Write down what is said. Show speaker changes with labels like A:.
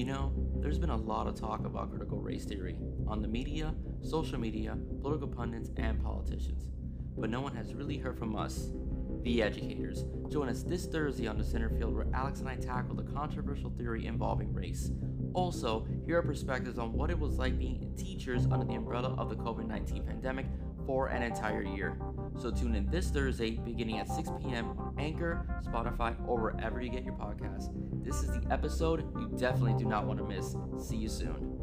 A: You know, there's been a lot of talk about critical race theory on the media, social media, political pundits, and politicians, but no one has really heard from us, the educators. Join us this Thursday on the center field where Alex and I tackle the controversial theory involving race. Also, hear our perspectives on what it was like being teachers under the umbrella of the COVID 19 pandemic for an entire year. So tune in this Thursday beginning at 6 p.m. on Anchor, Spotify, or wherever you get your podcasts. This is the episode you definitely do not want to miss. See you soon.